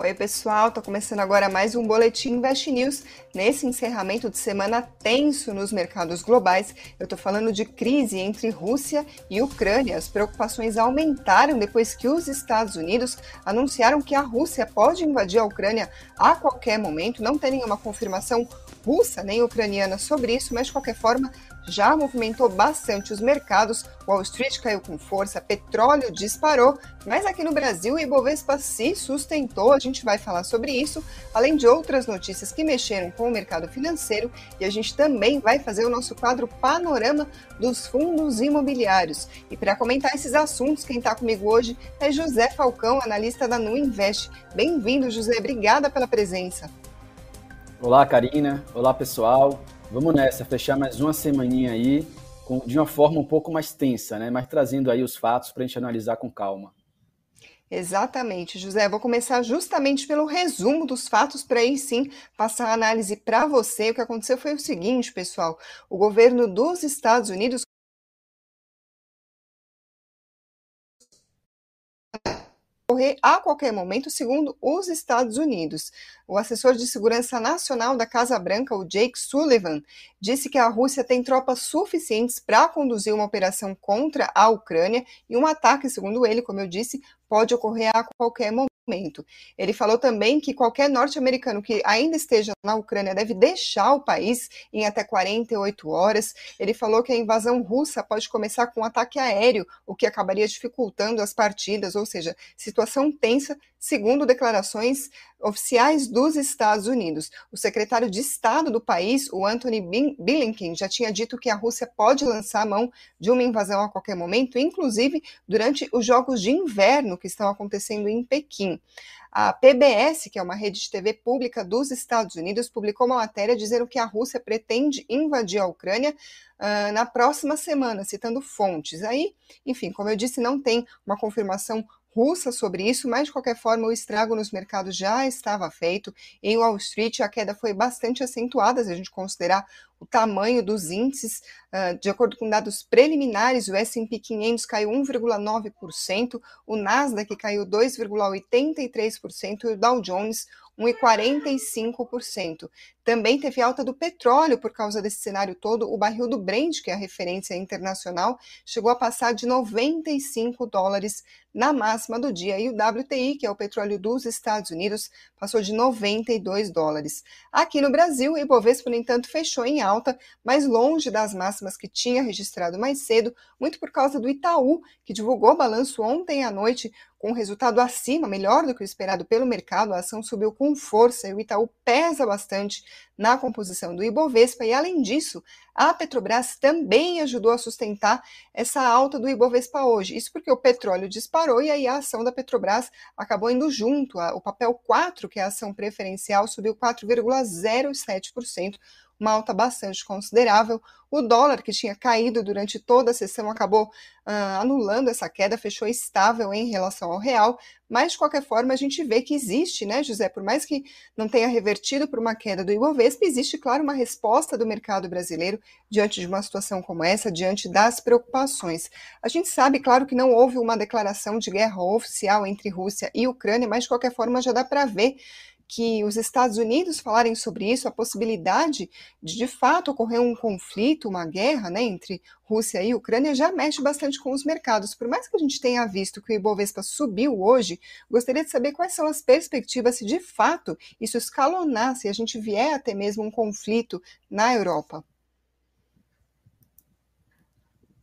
Oi, pessoal, tá começando agora mais um Boletim Invest News. Nesse encerramento de semana tenso nos mercados globais, eu tô falando de crise entre Rússia e Ucrânia. As preocupações aumentaram depois que os Estados Unidos anunciaram que a Rússia pode invadir a Ucrânia a qualquer momento. Não tem nenhuma confirmação russa nem ucraniana sobre isso, mas de qualquer forma já movimentou bastante os mercados. Wall Street caiu com força, petróleo disparou, mas aqui no Brasil o Ibovespa se sustentou. A gente vai falar sobre isso, além de outras notícias que mexeram com o mercado financeiro, e a gente também vai fazer o nosso quadro Panorama dos Fundos Imobiliários. E para comentar esses assuntos, quem está comigo hoje é José Falcão, analista da Nu Invest. Bem-vindo, José. Obrigada pela presença. Olá, Karina. Olá, pessoal. Vamos nessa, fechar mais uma semaninha aí com, de uma forma um pouco mais tensa, né? Mas trazendo aí os fatos para a gente analisar com calma. Exatamente, José. Vou começar justamente pelo resumo dos fatos para aí sim passar a análise para você. O que aconteceu foi o seguinte, pessoal: o governo dos Estados Unidos ocorrer a qualquer momento, segundo os Estados Unidos. O assessor de segurança nacional da Casa Branca, o Jake Sullivan, disse que a Rússia tem tropas suficientes para conduzir uma operação contra a Ucrânia e um ataque, segundo ele, como eu disse, pode ocorrer a qualquer momento momento. Ele falou também que qualquer norte-americano que ainda esteja na Ucrânia deve deixar o país em até 48 horas. Ele falou que a invasão russa pode começar com um ataque aéreo, o que acabaria dificultando as partidas, ou seja, situação tensa, segundo declarações oficiais dos Estados Unidos. O secretário de Estado do país, o Anthony Blinken, já tinha dito que a Rússia pode lançar a mão de uma invasão a qualquer momento, inclusive durante os Jogos de Inverno que estão acontecendo em Pequim. A PBS, que é uma rede de TV pública dos Estados Unidos, publicou uma matéria dizendo que a Rússia pretende invadir a Ucrânia uh, na próxima semana, citando fontes. Aí, enfim, como eu disse, não tem uma confirmação russa sobre isso, mas de qualquer forma o estrago nos mercados já estava feito. Em Wall Street a queda foi bastante acentuada, se a gente considerar o tamanho dos índices. Uh, de acordo com dados preliminares, o S&P 500 caiu 1,9%, o Nasdaq caiu 2,83% e o Dow Jones 1,45%. Também teve alta do petróleo por causa desse cenário todo. O barril do Brent, que é a referência internacional, chegou a passar de 95 dólares na máxima do dia. E o WTI, que é o petróleo dos Estados Unidos, passou de 92 dólares. Aqui no Brasil, o Ibovespa, no entanto, fechou em alta, mas longe das máximas que tinha registrado mais cedo, muito por causa do Itaú, que divulgou balanço ontem à noite com resultado acima, melhor do que o esperado pelo mercado, a ação subiu com força e o Itaú pesa bastante na composição do Ibovespa e, além disso, a Petrobras também ajudou a sustentar essa alta do Ibovespa hoje. Isso porque o petróleo disparou e aí a ação da Petrobras acabou indo junto. O papel 4, que é a ação preferencial, subiu 4,07%, uma alta bastante considerável. O dólar, que tinha caído durante toda a sessão, acabou uh, anulando essa queda, fechou estável em relação ao real, mas de qualquer forma a gente vê que existe, né, José? Por mais que não tenha revertido por uma queda do Ibovespa, existe, claro, uma resposta do mercado brasileiro diante de uma situação como essa, diante das preocupações. A gente sabe, claro, que não houve uma declaração de guerra oficial entre Rússia e Ucrânia, mas de qualquer forma já dá para ver que os Estados Unidos falarem sobre isso, a possibilidade de de fato ocorrer um conflito, uma guerra né, entre Rússia e Ucrânia, já mexe bastante com os mercados. Por mais que a gente tenha visto que o Ibovespa subiu hoje, gostaria de saber quais são as perspectivas se de fato isso escalonar, se a gente vier a ter mesmo um conflito na Europa.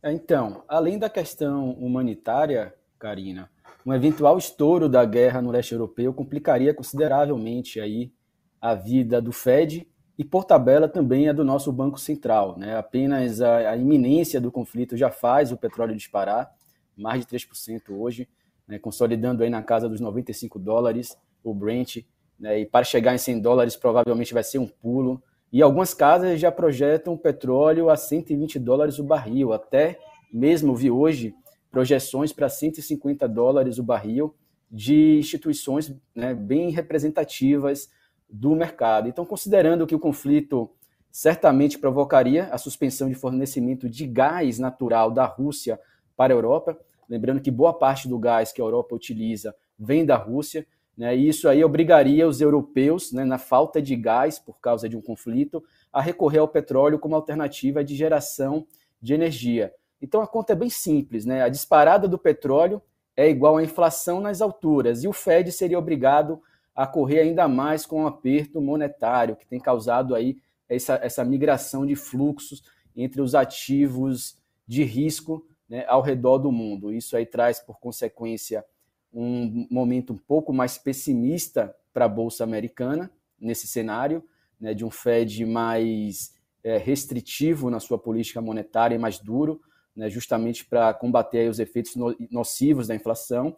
Então, além da questão humanitária, Karina, um eventual estouro da guerra no leste europeu complicaria consideravelmente aí a vida do Fed e, por tabela, também a do nosso Banco Central. Né? Apenas a, a iminência do conflito já faz o petróleo disparar, mais de 3% hoje, né? consolidando aí na casa dos 95 dólares o Brent, né? e para chegar em 100 dólares provavelmente vai ser um pulo. E algumas casas já projetam o petróleo a 120 dólares o barril, até mesmo vi hoje projeções para 150 dólares o barril de instituições né, bem representativas do mercado. Então, considerando que o conflito certamente provocaria a suspensão de fornecimento de gás natural da Rússia para a Europa, lembrando que boa parte do gás que a Europa utiliza vem da Rússia, Né, e isso aí obrigaria os europeus, né, na falta de gás por causa de um conflito, a recorrer ao petróleo como alternativa de geração de energia. Então a conta é bem simples, né? A disparada do petróleo é igual à inflação nas alturas e o Fed seria obrigado a correr ainda mais com o um aperto monetário que tem causado aí essa, essa migração de fluxos entre os ativos de risco né, ao redor do mundo. Isso aí traz, por consequência, um momento um pouco mais pessimista para a Bolsa Americana nesse cenário, né, de um Fed mais é, restritivo na sua política monetária e mais duro, né, justamente para combater os efeitos nocivos da inflação.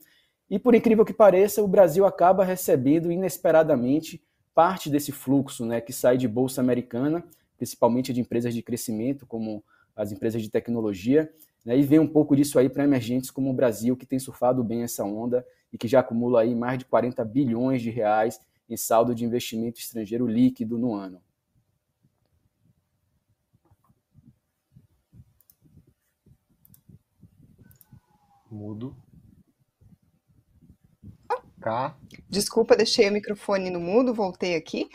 E por incrível que pareça, o Brasil acaba recebendo inesperadamente parte desse fluxo né, que sai de bolsa americana, principalmente de empresas de crescimento, como as empresas de tecnologia, né, e vem um pouco disso aí para emergentes como o Brasil, que tem surfado bem essa onda e que já acumula aí mais de 40 bilhões de reais em saldo de investimento estrangeiro líquido no ano. Mudo. Cá. Desculpa, deixei o microfone no mudo, voltei aqui.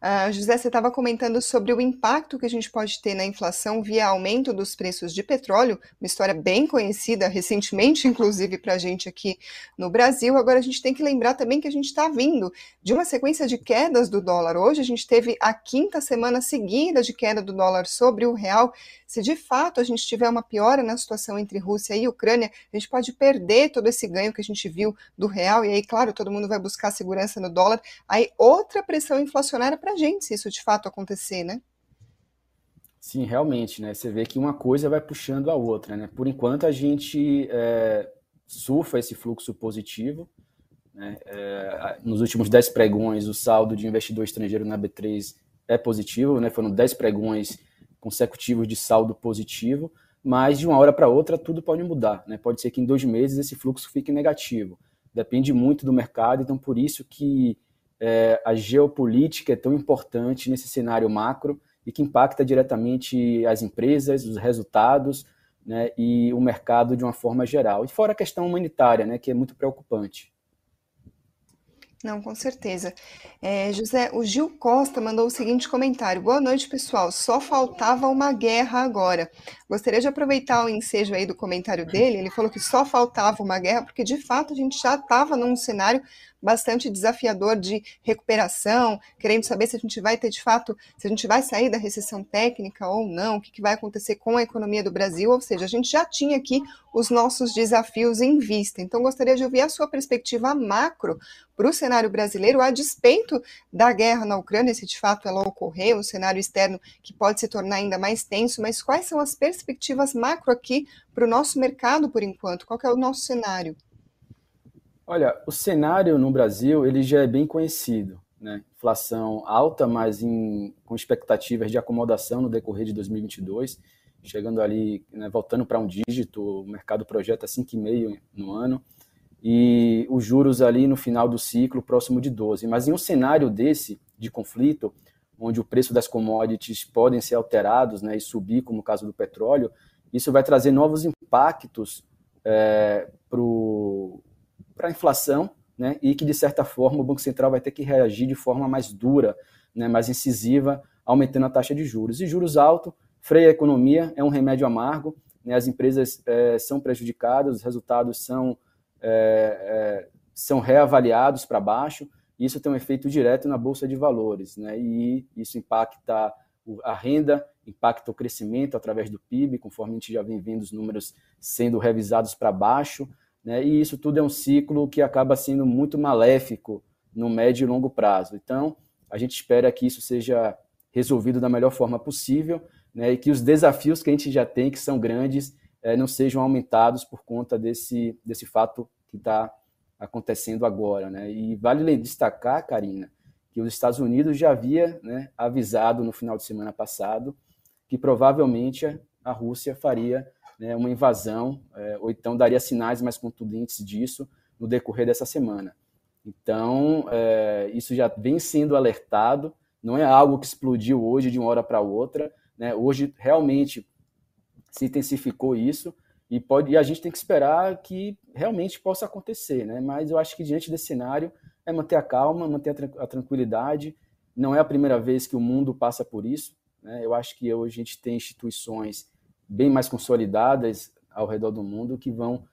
Uh, José, você estava comentando sobre o impacto que a gente pode ter na inflação via aumento dos preços de petróleo, uma história bem conhecida recentemente, inclusive para a gente aqui no Brasil. Agora a gente tem que lembrar também que a gente está vindo de uma sequência de quedas do dólar. Hoje a gente teve a quinta semana seguida de queda do dólar sobre o real. Se de fato a gente tiver uma piora na situação entre Rússia e Ucrânia, a gente pode perder todo esse ganho que a gente viu do real, e aí, claro, todo mundo vai buscar segurança no dólar. Aí outra pressão inflacionária para a gente, se isso de fato acontecer, né? Sim, realmente, né? Você vê que uma coisa vai puxando a outra, né? Por enquanto a gente é, surfa esse fluxo positivo. Né? É, nos últimos 10 pregões, o saldo de investidor estrangeiro na B3 é positivo, né? Foram 10 pregões consecutivos de saldo positivo, mas de uma hora para outra tudo pode mudar, né? Pode ser que em dois meses esse fluxo fique negativo. Depende muito do mercado, então por isso que é, a geopolítica é tão importante nesse cenário macro e que impacta diretamente as empresas, os resultados né, e o mercado de uma forma geral. E fora a questão humanitária, né, que é muito preocupante. Não, com certeza. É, José, o Gil Costa mandou o seguinte comentário: Boa noite, pessoal. Só faltava uma guerra agora. Gostaria de aproveitar o ensejo aí do comentário dele. Ele falou que só faltava uma guerra, porque de fato a gente já estava num cenário bastante desafiador de recuperação, querendo saber se a gente vai ter de fato, se a gente vai sair da recessão técnica ou não, o que, que vai acontecer com a economia do Brasil, ou seja, a gente já tinha aqui os nossos desafios em vista. Então, gostaria de ouvir a sua perspectiva macro para o cenário brasileiro, a despeito da guerra na Ucrânia, se de fato ela ocorrer, um cenário externo que pode se tornar ainda mais tenso, mas quais são as perspectivas macro aqui para o nosso mercado por enquanto? Qual é o nosso cenário? Olha, o cenário no Brasil ele já é bem conhecido. Né? Inflação alta, mas em, com expectativas de acomodação no decorrer de 2022, chegando ali, né, voltando para um dígito, o mercado projeta 5,5% no ano, e os juros ali no final do ciclo próximo de 12%. Mas em um cenário desse, de conflito, onde o preço das commodities podem ser alterados né, e subir, como o caso do petróleo, isso vai trazer novos impactos é, para o para a inflação, né, e que, de certa forma, o Banco Central vai ter que reagir de forma mais dura, né, mais incisiva, aumentando a taxa de juros. E juros altos freia a economia, é um remédio amargo, né, as empresas é, são prejudicadas, os resultados são, é, é, são reavaliados para baixo, e isso tem um efeito direto na Bolsa de Valores, né, e isso impacta a renda, impacta o crescimento através do PIB, conforme a gente já vem vendo os números sendo revisados para baixo, né? e isso tudo é um ciclo que acaba sendo muito maléfico no médio e longo prazo. Então, a gente espera que isso seja resolvido da melhor forma possível né? e que os desafios que a gente já tem, que são grandes, é, não sejam aumentados por conta desse, desse fato que está acontecendo agora. Né? E vale destacar, Karina, que os Estados Unidos já havia né, avisado no final de semana passado que provavelmente a Rússia faria né, uma invasão, é, ou então daria sinais mais contundentes disso no decorrer dessa semana. Então, é, isso já vem sendo alertado, não é algo que explodiu hoje de uma hora para outra. Né? Hoje, realmente, se intensificou isso, e, pode, e a gente tem que esperar que realmente possa acontecer. Né? Mas eu acho que, diante desse cenário, é manter a calma, manter a tranquilidade. Não é a primeira vez que o mundo passa por isso. Né? Eu acho que hoje a gente tem instituições bem mais consolidadas ao redor do mundo que vão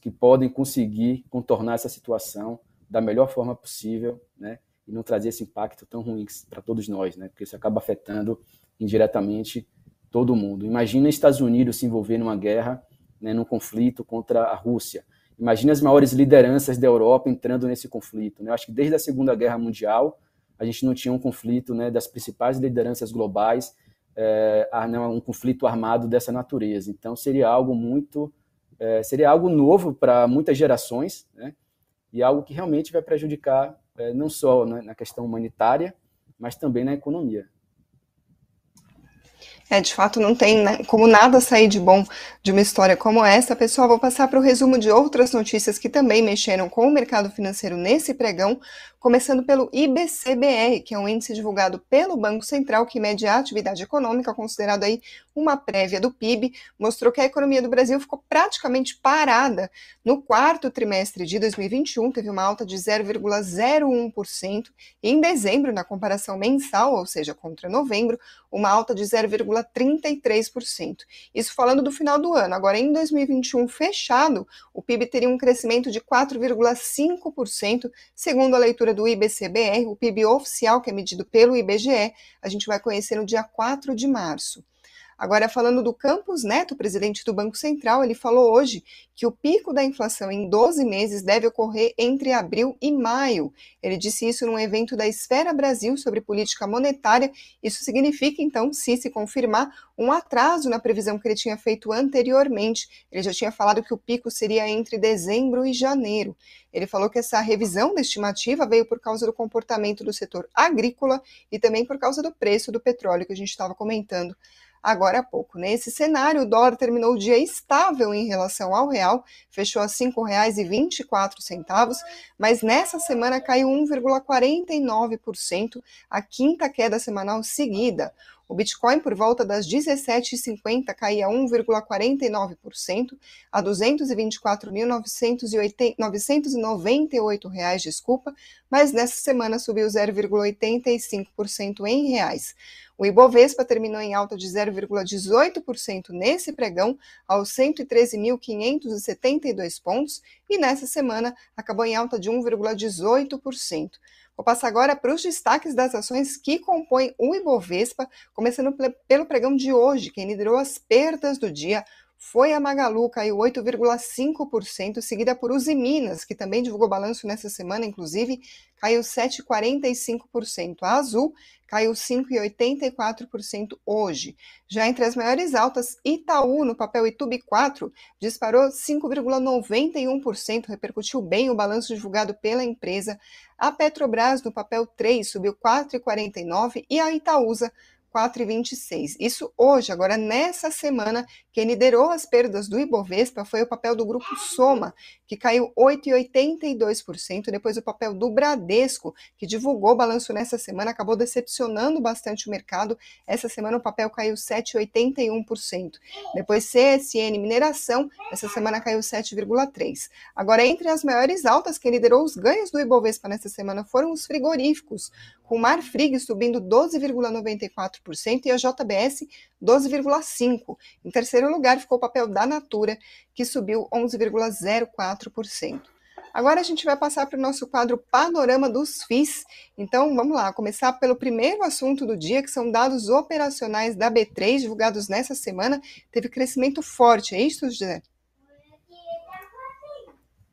que podem conseguir contornar essa situação da melhor forma possível, né? E não trazer esse impacto tão ruim para todos nós, né? Porque isso acaba afetando indiretamente todo mundo. Imagina Estados Unidos se envolver numa guerra, né, num conflito contra a Rússia. Imagina as maiores lideranças da Europa entrando nesse conflito. Né? Eu acho que desde a Segunda Guerra Mundial a gente não tinha um conflito né, das principais lideranças globais, é, um conflito armado dessa natureza. Então seria algo muito, é, seria algo novo para muitas gerações, né? e algo que realmente vai prejudicar é, não só né, na questão humanitária, mas também na economia. É, de fato, não tem né, como nada sair de bom de uma história como essa. Pessoal, vou passar para o resumo de outras notícias que também mexeram com o mercado financeiro nesse pregão, começando pelo IBCBR, que é um índice divulgado pelo Banco Central que mede a atividade econômica, considerado aí uma prévia do PIB, mostrou que a economia do Brasil ficou praticamente parada no quarto trimestre de 2021, teve uma alta de 0,01%, e em dezembro, na comparação mensal, ou seja, contra novembro, uma alta de 0,33%. Isso falando do final do ano. Agora, em 2021 fechado, o PIB teria um crescimento de 4,5%, segundo a leitura do IBCBR, o PIB oficial, que é medido pelo IBGE, a gente vai conhecer no dia 4 de março. Agora, falando do Campos Neto, presidente do Banco Central, ele falou hoje que o pico da inflação em 12 meses deve ocorrer entre abril e maio. Ele disse isso num evento da Esfera Brasil sobre política monetária. Isso significa, então, se se confirmar, um atraso na previsão que ele tinha feito anteriormente. Ele já tinha falado que o pico seria entre dezembro e janeiro. Ele falou que essa revisão da estimativa veio por causa do comportamento do setor agrícola e também por causa do preço do petróleo que a gente estava comentando agora há pouco. Nesse cenário, o dólar terminou o dia estável em relação ao real, fechou a R$ 5,24, mas nessa semana caiu 1,49%, a quinta queda semanal seguida. O Bitcoin, por volta das 17h50, caía 1,49% a 224.998 reais, desculpa, mas nessa semana subiu 0,85% em reais. O Ibovespa terminou em alta de 0,18% nesse pregão, aos 113.572 pontos, e nessa semana acabou em alta de 1,18%. Vou passar agora para os destaques das ações que compõem o Ibovespa, começando pelo pregão de hoje. Quem liderou as perdas do dia foi a Magalu, caiu 8,5%, seguida por Uzi Minas, que também divulgou balanço nessa semana, inclusive, caiu 7,45%. A Azul caiu 5,84% hoje. Já entre as maiores altas, Itaú, no papel Itube 4, disparou 5,91%, repercutiu bem o balanço divulgado pela empresa. A Petrobras, no papel 3, subiu 4,49% e a Itaúsa 4,26. Isso hoje, agora nessa semana, quem liderou as perdas do Ibovespa foi o papel do grupo Soma, que caiu 8,82%. Depois o papel do Bradesco, que divulgou o balanço nessa semana, acabou decepcionando bastante o mercado. Essa semana o papel caiu 7,81%. Depois CSN Mineração, essa semana caiu 7,3%. Agora, entre as maiores altas, quem liderou os ganhos do Ibovespa nessa semana foram os frigoríficos, com o Marfrig subindo 12,94% e a JBS 12,5%. Em terceiro lugar ficou o papel da Natura, que subiu 11,04%. Agora a gente vai passar para o nosso quadro Panorama dos FIIs. Então vamos lá, começar pelo primeiro assunto do dia, que são dados operacionais da B3, divulgados nessa semana. Teve crescimento forte, é isso, José?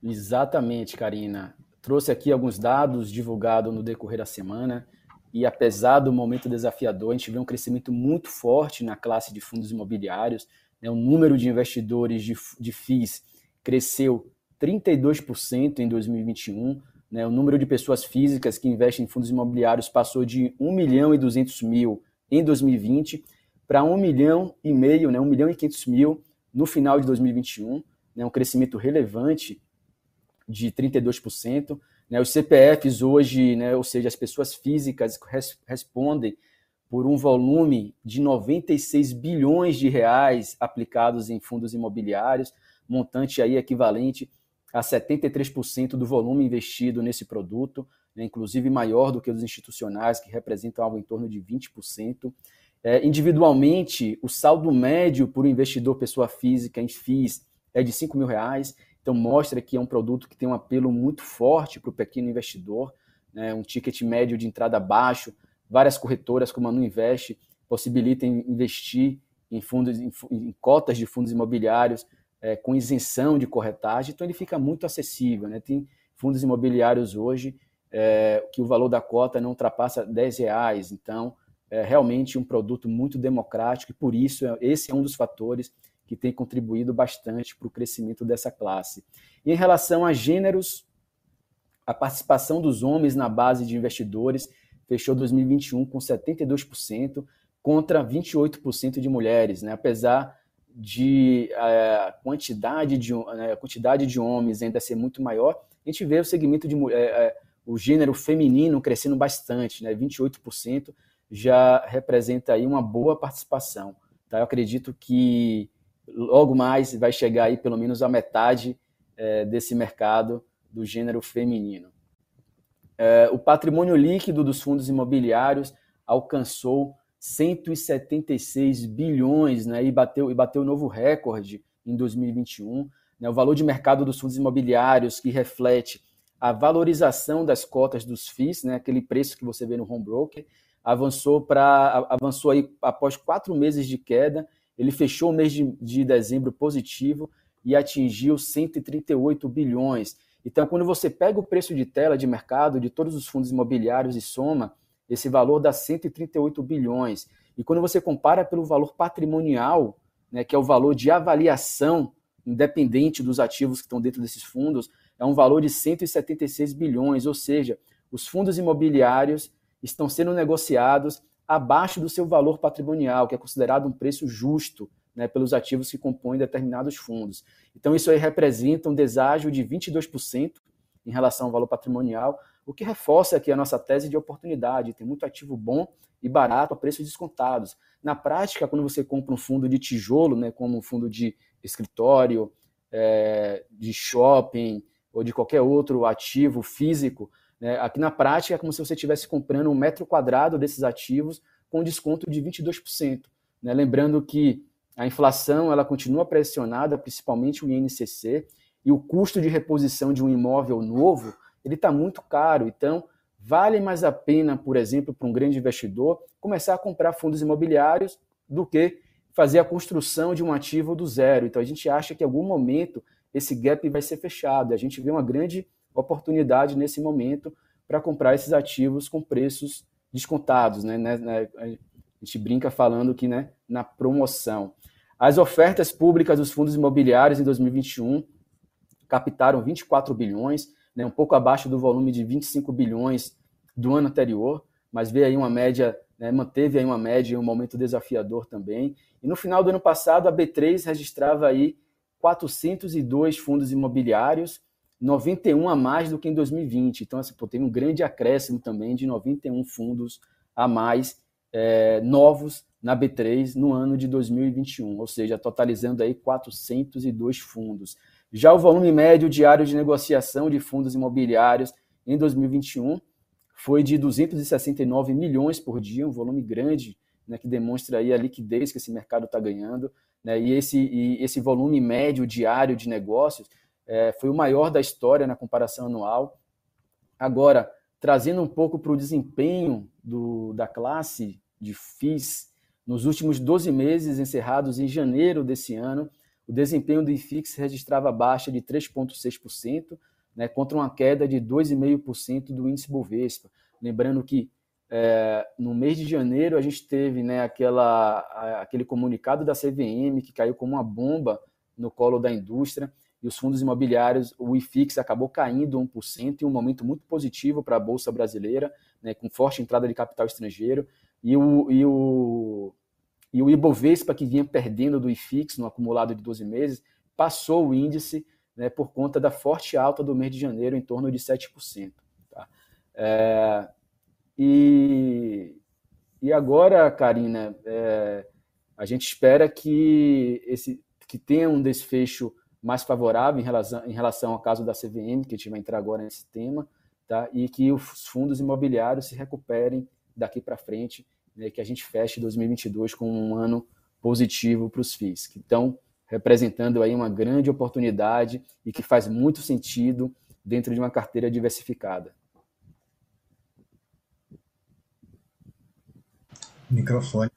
Exatamente, Karina. Trouxe aqui alguns dados divulgados no decorrer da semana e apesar do momento desafiador, a gente vê um crescimento muito forte na classe de fundos imobiliários. Né? O número de investidores de, de FIIs cresceu 32% em 2021. Né? O número de pessoas físicas que investem em fundos imobiliários passou de 1 milhão e 200 mil em 2020 para 1 milhão e meio, né? 1 milhão e 500 mil no final de 2021, né? um crescimento relevante de 32%. Né? Os CPFs hoje, né, ou seja, as pessoas físicas res respondem por um volume de 96 bilhões de reais aplicados em fundos imobiliários, montante aí equivalente a 73% do volume investido nesse produto, né, inclusive maior do que os institucionais, que representam algo em torno de 20%. É, individualmente, o saldo médio por investidor pessoa física em FIIs é de 5 mil reais, então mostra que é um produto que tem um apelo muito forte para o pequeno investidor, né, um ticket médio de entrada baixo, várias corretoras como a Nuinvest possibilitam investir em fundos, em, em cotas de fundos imobiliários é, com isenção de corretagem, então ele fica muito acessível. Né? Tem fundos imobiliários hoje é, que o valor da cota não ultrapassa 10 reais, então é realmente um produto muito democrático e por isso é, esse é um dos fatores que tem contribuído bastante para o crescimento dessa classe. E em relação a gêneros, a participação dos homens na base de investidores fechou 2021 com 72% contra 28% de mulheres, né? apesar de a quantidade de né, a quantidade de homens ainda ser muito maior, a gente vê o segmento de é, é, o gênero feminino crescendo bastante, né? 28% já representa aí uma boa participação. Tá? Eu acredito que logo mais vai chegar aí pelo menos a metade é, desse mercado do gênero feminino. É, o patrimônio líquido dos fundos imobiliários alcançou 176 bilhões, né, e bateu e bateu um novo recorde em 2021. Né, o valor de mercado dos fundos imobiliários que reflete a valorização das cotas dos FIIs, né, aquele preço que você vê no home broker, avançou para avançou aí após quatro meses de queda. Ele fechou o mês de, de dezembro positivo e atingiu 138 bilhões. Então, quando você pega o preço de tela de mercado de todos os fundos imobiliários e soma, esse valor dá 138 bilhões. E quando você compara pelo valor patrimonial, né, que é o valor de avaliação independente dos ativos que estão dentro desses fundos, é um valor de 176 bilhões, ou seja, os fundos imobiliários estão sendo negociados abaixo do seu valor patrimonial, que é considerado um preço justo né, pelos ativos que compõem determinados fundos. Então, isso aí representa um deságio de 22% em relação ao valor patrimonial, o que reforça aqui a nossa tese de oportunidade. Tem muito ativo bom e barato a preços descontados. Na prática, quando você compra um fundo de tijolo, né, como um fundo de escritório, é, de shopping ou de qualquer outro ativo físico, né, aqui na prática é como se você estivesse comprando um metro quadrado desses ativos com desconto de 22%. Né? Lembrando que a inflação ela continua pressionada, principalmente o INCC, e o custo de reposição de um imóvel novo ele está muito caro. Então, vale mais a pena, por exemplo, para um grande investidor começar a comprar fundos imobiliários do que fazer a construção de um ativo do zero. Então, a gente acha que em algum momento esse gap vai ser fechado. A gente vê uma grande oportunidade nesse momento para comprar esses ativos com preços descontados. Né? né, né a gente brinca falando que né, na promoção. As ofertas públicas dos fundos imobiliários em 2021 captaram 24 bilhões, né, um pouco abaixo do volume de 25 bilhões do ano anterior, mas veio aí uma média, né, manteve aí uma média em um momento desafiador também. E no final do ano passado, a B3 registrava aí 402 fundos imobiliários, 91 a mais do que em 2020. Então, assim, pô, teve um grande acréscimo também de 91 fundos a mais é, novos na B3 no ano de 2021, ou seja, totalizando aí 402 fundos. Já o volume médio diário de negociação de fundos imobiliários em 2021 foi de 269 milhões por dia, um volume grande, né, que demonstra aí a liquidez que esse mercado está ganhando. Né, e, esse, e esse volume médio diário de negócios é, foi o maior da história na comparação anual. Agora, trazendo um pouco para o desempenho do, da classe de FIIs, nos últimos 12 meses encerrados em janeiro desse ano, o desempenho do IFIX registrava baixa de 3,6%, né, contra uma queda de 2,5% do índice Bovespa. Lembrando que é, no mês de janeiro a gente teve né, aquela, aquele comunicado da CVM que caiu como uma bomba no colo da indústria e os fundos imobiliários, o IFIX acabou caindo 1%, em um momento muito positivo para a Bolsa Brasileira, né, com forte entrada de capital estrangeiro, e o, e o, e o Ibovespa, que vinha perdendo do IFIX no acumulado de 12 meses, passou o índice né, por conta da forte alta do mês de janeiro, em torno de 7%. Tá? É, e, e agora, Karina, é, a gente espera que, esse, que tenha um desfecho mais favorável em relação, em relação ao caso da CVM, que a gente vai entrar agora nesse tema, tá? e que os fundos imobiliários se recuperem daqui para frente, né? que a gente feche 2022 com um ano positivo para os FIIs, que estão representando aí uma grande oportunidade e que faz muito sentido dentro de uma carteira diversificada. Microfone.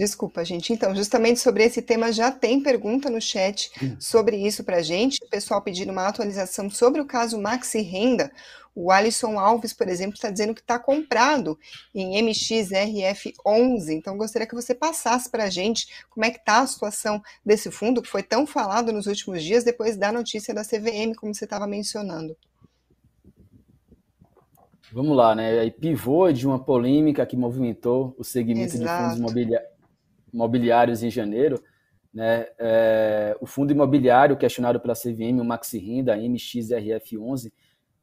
Desculpa, gente. Então, justamente sobre esse tema, já tem pergunta no chat sobre isso para a gente. O pessoal pedindo uma atualização sobre o caso Maxi Renda. O Alisson Alves, por exemplo, está dizendo que está comprado em MXRF11. Então, gostaria que você passasse para a gente como é que está a situação desse fundo, que foi tão falado nos últimos dias, depois da notícia da CVM, como você estava mencionando. Vamos lá, né? Aí pivô de uma polêmica que movimentou o segmento Exato. de fundos imobiliários imobiliários em janeiro, né, é, o fundo imobiliário questionado pela CVM, o Maxi Renda, MXRF11,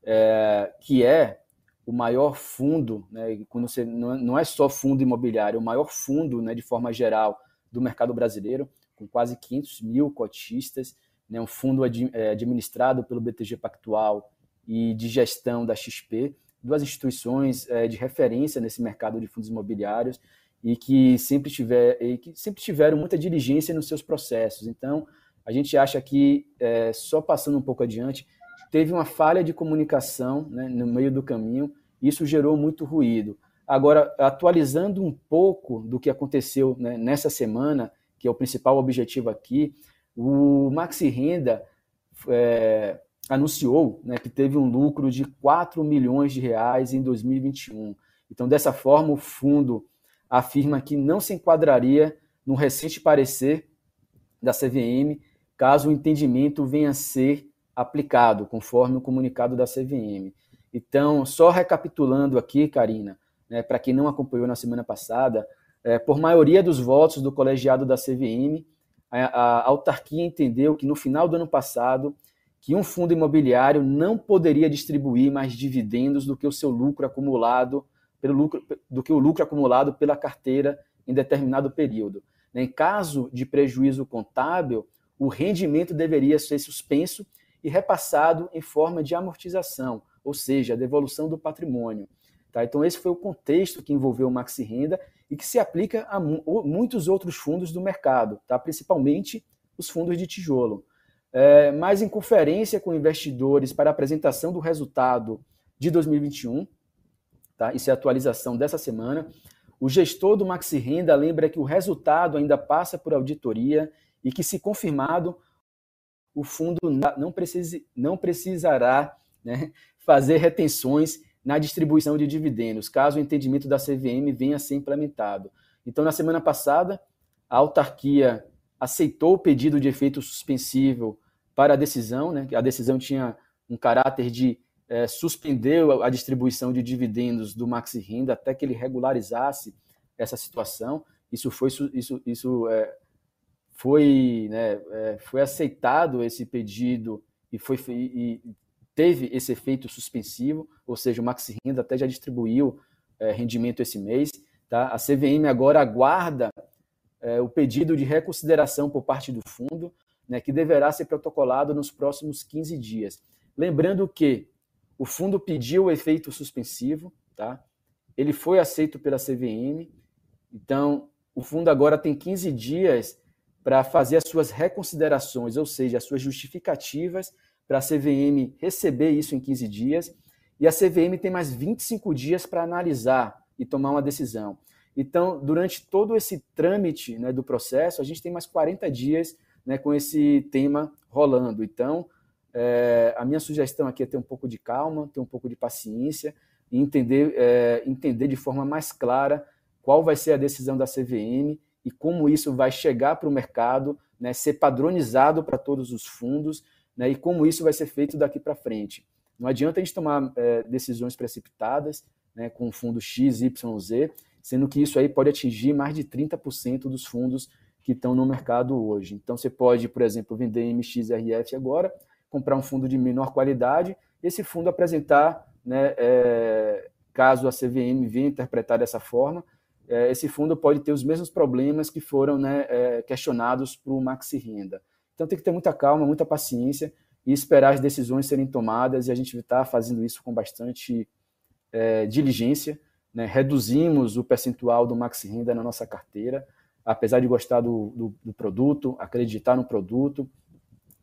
é, que é o maior fundo, né, quando você, não é só fundo imobiliário, é o maior fundo né, de forma geral do mercado brasileiro, com quase 500 mil cotistas, né, um fundo ad, é, administrado pelo BTG Pactual e de gestão da XP, duas instituições é, de referência nesse mercado de fundos imobiliários, e que sempre, tiver, e que sempre tiveram muita diligência nos seus processos. Então, a gente acha que, é, só passando um pouco adiante, teve uma falha de comunicação né, no meio do caminho, isso gerou muito ruído. Agora, atualizando um pouco do que aconteceu né, nessa semana, que é o principal objetivo aqui, o Maxi Renda é, anunciou né, que teve um lucro de 4 milhões de reais em 2021. Então, dessa forma, o fundo afirma que não se enquadraria no recente parecer da CVM caso o entendimento venha a ser aplicado, conforme o comunicado da CVM. Então, só recapitulando aqui, Karina, né, para quem não acompanhou na semana passada, é, por maioria dos votos do colegiado da CVM, a, a autarquia entendeu que no final do ano passado que um fundo imobiliário não poderia distribuir mais dividendos do que o seu lucro acumulado pelo lucro, do que o lucro acumulado pela carteira em determinado período. Né? Em caso de prejuízo contábil, o rendimento deveria ser suspenso e repassado em forma de amortização, ou seja, a devolução do patrimônio. Tá? Então, esse foi o contexto que envolveu o Maxi Renda e que se aplica a muitos outros fundos do mercado, tá? principalmente os fundos de tijolo. É, mas em conferência com investidores para a apresentação do resultado de 2021, tá? Isso é a atualização dessa semana. O gestor do Maxi Renda lembra que o resultado ainda passa por auditoria e que, se confirmado, o fundo não, precise, não precisará né, fazer retenções na distribuição de dividendos, caso o entendimento da CVM venha a ser implementado. Então, na semana passada, a autarquia aceitou o pedido de efeito suspensivo para a decisão, né? A decisão tinha um caráter de é, suspendeu a distribuição de dividendos do Maxi Renda até que ele regularizasse essa situação. Isso foi, isso, isso é, foi, né, é, foi aceitado esse pedido e, foi, e teve esse efeito suspensivo, ou seja, o Maxi Renda até já distribuiu rendimento esse mês. Tá? A CVM agora aguarda o pedido de reconsideração por parte do fundo, né, que deverá ser protocolado nos próximos 15 dias. Lembrando que o fundo pediu o efeito suspensivo, tá? Ele foi aceito pela CVM. Então, o fundo agora tem 15 dias para fazer as suas reconsiderações, ou seja, as suas justificativas para a CVM receber isso em 15 dias. E a CVM tem mais 25 dias para analisar e tomar uma decisão. Então, durante todo esse trâmite né, do processo, a gente tem mais 40 dias né, com esse tema rolando. Então, é, a minha sugestão aqui é ter um pouco de calma, ter um pouco de paciência e entender, é, entender de forma mais clara qual vai ser a decisão da CVM e como isso vai chegar para o mercado, né, ser padronizado para todos os fundos né, e como isso vai ser feito daqui para frente. Não adianta a gente tomar é, decisões precipitadas né, com o fundo X, Y, Z, sendo que isso aí pode atingir mais de 30% dos fundos que estão no mercado hoje. Então, você pode, por exemplo, vender MXRF agora, comprar um fundo de menor qualidade, esse fundo apresentar, né, é, caso a CVM venha interpretar dessa forma, é, esse fundo pode ter os mesmos problemas que foram né, é, questionados para o Maxi Renda. Então tem que ter muita calma, muita paciência e esperar as decisões serem tomadas e a gente está fazendo isso com bastante é, diligência. Né? Reduzimos o percentual do Maxi Renda na nossa carteira, apesar de gostar do, do, do produto, acreditar no produto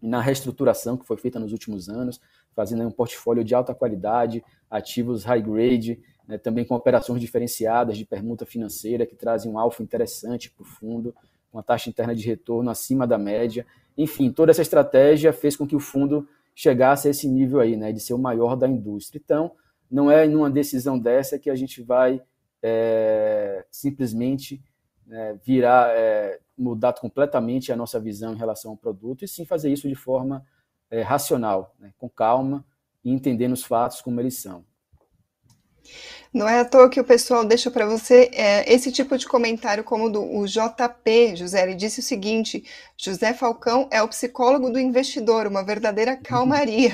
e na reestruturação que foi feita nos últimos anos, fazendo um portfólio de alta qualidade, ativos high grade, né, também com operações diferenciadas de permuta financeira que trazem um alfa interessante para o fundo, uma taxa interna de retorno acima da média. Enfim, toda essa estratégia fez com que o fundo chegasse a esse nível aí, né, de ser o maior da indústria. Então, não é numa decisão dessa que a gente vai é, simplesmente é, virar, é, mudar completamente a nossa visão em relação ao produto, e sim fazer isso de forma é, racional, né, com calma e entendendo os fatos como eles são. Não é à toa que o pessoal deixa para você é, esse tipo de comentário como do o JP, José, ele disse o seguinte, José Falcão é o psicólogo do investidor, uma verdadeira calmaria.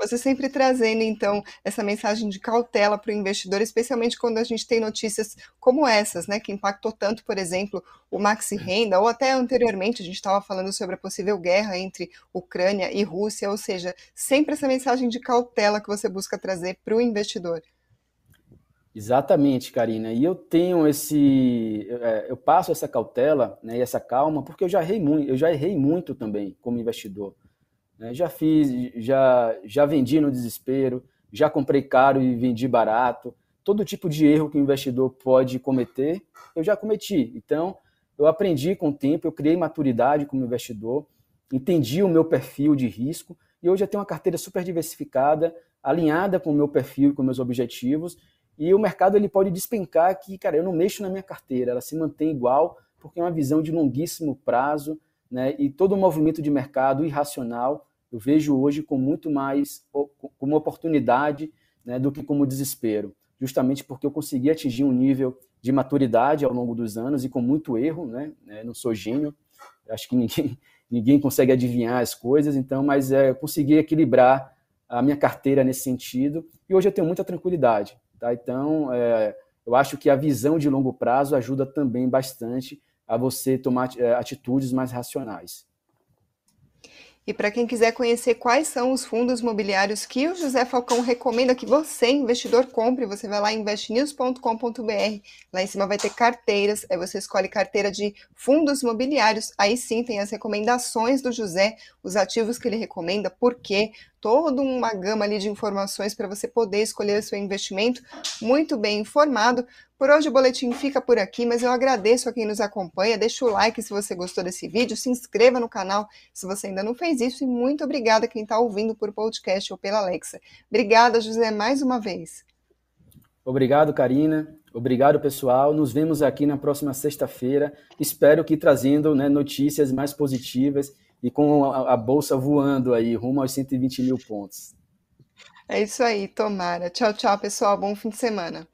Você sempre trazendo, então, essa mensagem de cautela para o investidor, especialmente quando a gente tem notícias como essas, né, que impactou tanto, por exemplo, o Maxi Renda, ou até anteriormente a gente estava falando sobre a possível guerra entre Ucrânia e Rússia, ou seja, sempre essa mensagem de cautela que você busca trazer para o investidor. Exatamente, Karina. E eu tenho esse, é, eu passo essa cautela, né, e essa calma, porque eu já errei muito, eu já errei muito também como investidor. Né? Já fiz, já, já vendi no desespero, já comprei caro e vendi barato. Todo tipo de erro que o investidor pode cometer, eu já cometi. Então, eu aprendi com o tempo, eu criei maturidade como investidor, entendi o meu perfil de risco e hoje eu tenho uma carteira super diversificada, alinhada com o meu perfil, com meus objetivos e o mercado ele pode despencar que, cara, eu não mexo na minha carteira, ela se mantém igual, porque é uma visão de longuíssimo prazo, né? E todo o movimento de mercado irracional eu vejo hoje com muito mais como oportunidade né, do que como desespero, justamente porque eu consegui atingir um nível de maturidade ao longo dos anos e com muito erro, né? Eu não sou gênio, acho que ninguém, ninguém consegue adivinhar as coisas, então, mas é, eu consegui equilibrar a minha carteira nesse sentido e hoje eu tenho muita tranquilidade. Tá? Então, é, eu acho que a visão de longo prazo ajuda também bastante a você tomar é, atitudes mais racionais. E para quem quiser conhecer quais são os fundos imobiliários que o José Falcão recomenda que você, investidor, compre, você vai lá em investnews.com.br. Lá em cima vai ter carteiras, aí você escolhe carteira de fundos imobiliários. Aí sim tem as recomendações do José, os ativos que ele recomenda, por quê, toda uma gama ali de informações para você poder escolher o seu investimento muito bem informado. Por hoje o boletim fica por aqui, mas eu agradeço a quem nos acompanha. Deixa o like se você gostou desse vídeo, se inscreva no canal se você ainda não fez isso e muito obrigada a quem está ouvindo por podcast ou pela Alexa. Obrigada, José, mais uma vez. Obrigado, Karina. Obrigado, pessoal. Nos vemos aqui na próxima sexta-feira. Espero que trazendo né, notícias mais positivas e com a, a bolsa voando aí, rumo aos 120 mil pontos. É isso aí, tomara. Tchau, tchau, pessoal. Bom fim de semana.